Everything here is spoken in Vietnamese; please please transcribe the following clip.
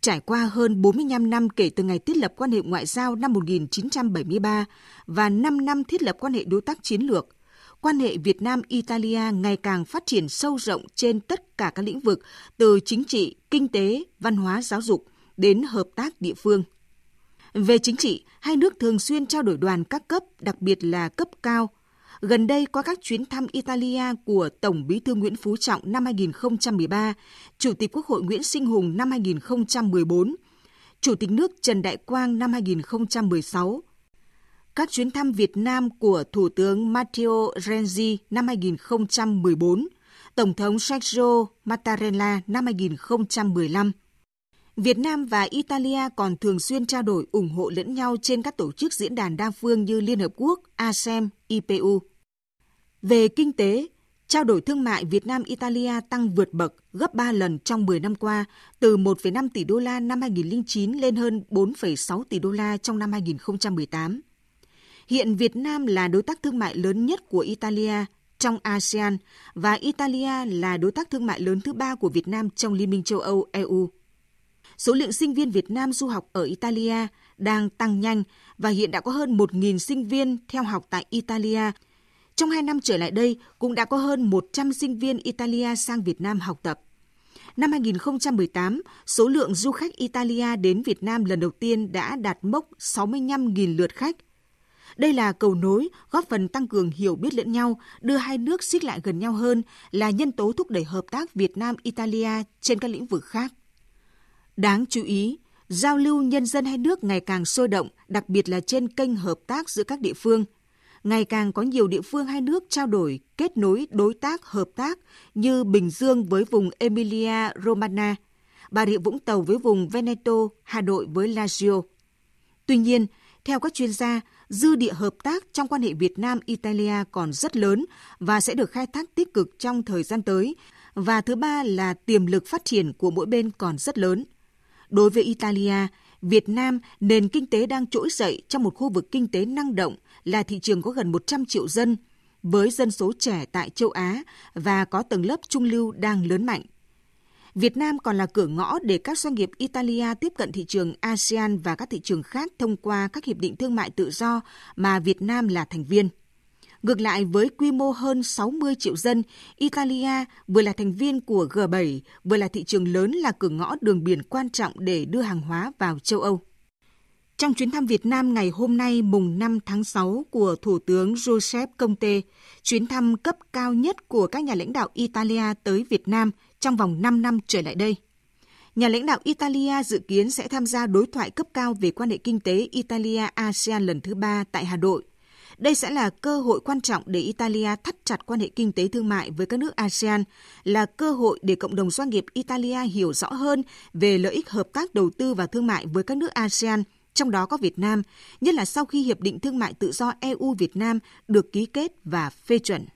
Trải qua hơn 45 năm kể từ ngày thiết lập quan hệ ngoại giao năm 1973 và 5 năm thiết lập quan hệ đối tác chiến lược, quan hệ Việt Nam-Italia ngày càng phát triển sâu rộng trên tất cả các lĩnh vực từ chính trị, kinh tế, văn hóa, giáo dục đến hợp tác địa phương. Về chính trị, hai nước thường xuyên trao đổi đoàn các cấp, đặc biệt là cấp cao. Gần đây qua các chuyến thăm Italia của Tổng Bí thư Nguyễn Phú Trọng năm 2013, Chủ tịch Quốc hội Nguyễn Sinh Hùng năm 2014, Chủ tịch nước Trần Đại Quang năm 2016, các chuyến thăm Việt Nam của Thủ tướng Matteo Renzi năm 2014, Tổng thống Sergio Mattarella năm 2015. Việt Nam và Italia còn thường xuyên trao đổi ủng hộ lẫn nhau trên các tổ chức diễn đàn đa phương như Liên Hợp Quốc, ASEM, IPU. Về kinh tế, trao đổi thương mại Việt Nam-Italia tăng vượt bậc gấp 3 lần trong 10 năm qua, từ 1,5 tỷ đô la năm 2009 lên hơn 4,6 tỷ đô la trong năm 2018. Hiện Việt Nam là đối tác thương mại lớn nhất của Italia trong ASEAN và Italia là đối tác thương mại lớn thứ ba của Việt Nam trong Liên minh châu Âu EU. Số lượng sinh viên Việt Nam du học ở Italia đang tăng nhanh và hiện đã có hơn 1.000 sinh viên theo học tại Italia. Trong hai năm trở lại đây, cũng đã có hơn 100 sinh viên Italia sang Việt Nam học tập. Năm 2018, số lượng du khách Italia đến Việt Nam lần đầu tiên đã đạt mốc 65.000 lượt khách – đây là cầu nối góp phần tăng cường hiểu biết lẫn nhau, đưa hai nước xích lại gần nhau hơn, là nhân tố thúc đẩy hợp tác Việt Nam-Italia trên các lĩnh vực khác. Đáng chú ý, giao lưu nhân dân hai nước ngày càng sôi động, đặc biệt là trên kênh hợp tác giữa các địa phương. Ngày càng có nhiều địa phương hai nước trao đổi, kết nối đối tác hợp tác như Bình Dương với vùng Emilia Romagna, Bà Rịa Vũng Tàu với vùng Veneto, Hà Nội với Lazio. Tuy nhiên, theo các chuyên gia, dư địa hợp tác trong quan hệ Việt Nam-Italia còn rất lớn và sẽ được khai thác tích cực trong thời gian tới. Và thứ ba là tiềm lực phát triển của mỗi bên còn rất lớn. Đối với Italia, Việt Nam, nền kinh tế đang trỗi dậy trong một khu vực kinh tế năng động, là thị trường có gần 100 triệu dân, với dân số trẻ tại châu Á và có tầng lớp trung lưu đang lớn mạnh. Việt Nam còn là cửa ngõ để các doanh nghiệp Italia tiếp cận thị trường ASEAN và các thị trường khác thông qua các hiệp định thương mại tự do mà Việt Nam là thành viên. Ngược lại với quy mô hơn 60 triệu dân, Italia vừa là thành viên của G7, vừa là thị trường lớn là cửa ngõ đường biển quan trọng để đưa hàng hóa vào châu Âu. Trong chuyến thăm Việt Nam ngày hôm nay mùng 5 tháng 6 của Thủ tướng Giuseppe Conte, chuyến thăm cấp cao nhất của các nhà lãnh đạo Italia tới Việt Nam trong vòng 5 năm trở lại đây. Nhà lãnh đạo Italia dự kiến sẽ tham gia đối thoại cấp cao về quan hệ kinh tế Italia-ASEAN lần thứ ba tại Hà Nội. Đây sẽ là cơ hội quan trọng để Italia thắt chặt quan hệ kinh tế thương mại với các nước ASEAN, là cơ hội để cộng đồng doanh nghiệp Italia hiểu rõ hơn về lợi ích hợp tác đầu tư và thương mại với các nước ASEAN, trong đó có Việt Nam, nhất là sau khi Hiệp định Thương mại Tự do EU-Việt Nam được ký kết và phê chuẩn.